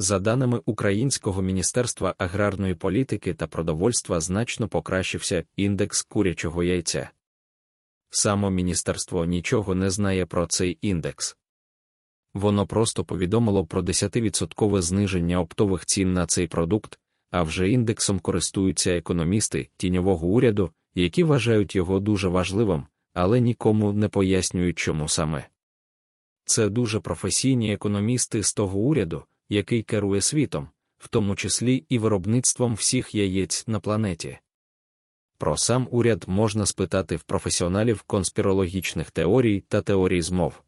За даними Українського міністерства аграрної політики та продовольства значно покращився індекс курячого яйця. Само міністерство нічого не знає про цей індекс. Воно просто повідомило про 10% зниження оптових цін на цей продукт, а вже індексом користуються економісти тіньового уряду, які вважають його дуже важливим, але нікому не пояснюють, чому саме. Це дуже професійні економісти з того уряду, який керує світом, в тому числі і виробництвом всіх яєць на планеті. Про сам уряд можна спитати в професіоналів конспірологічних теорій та теорій змов.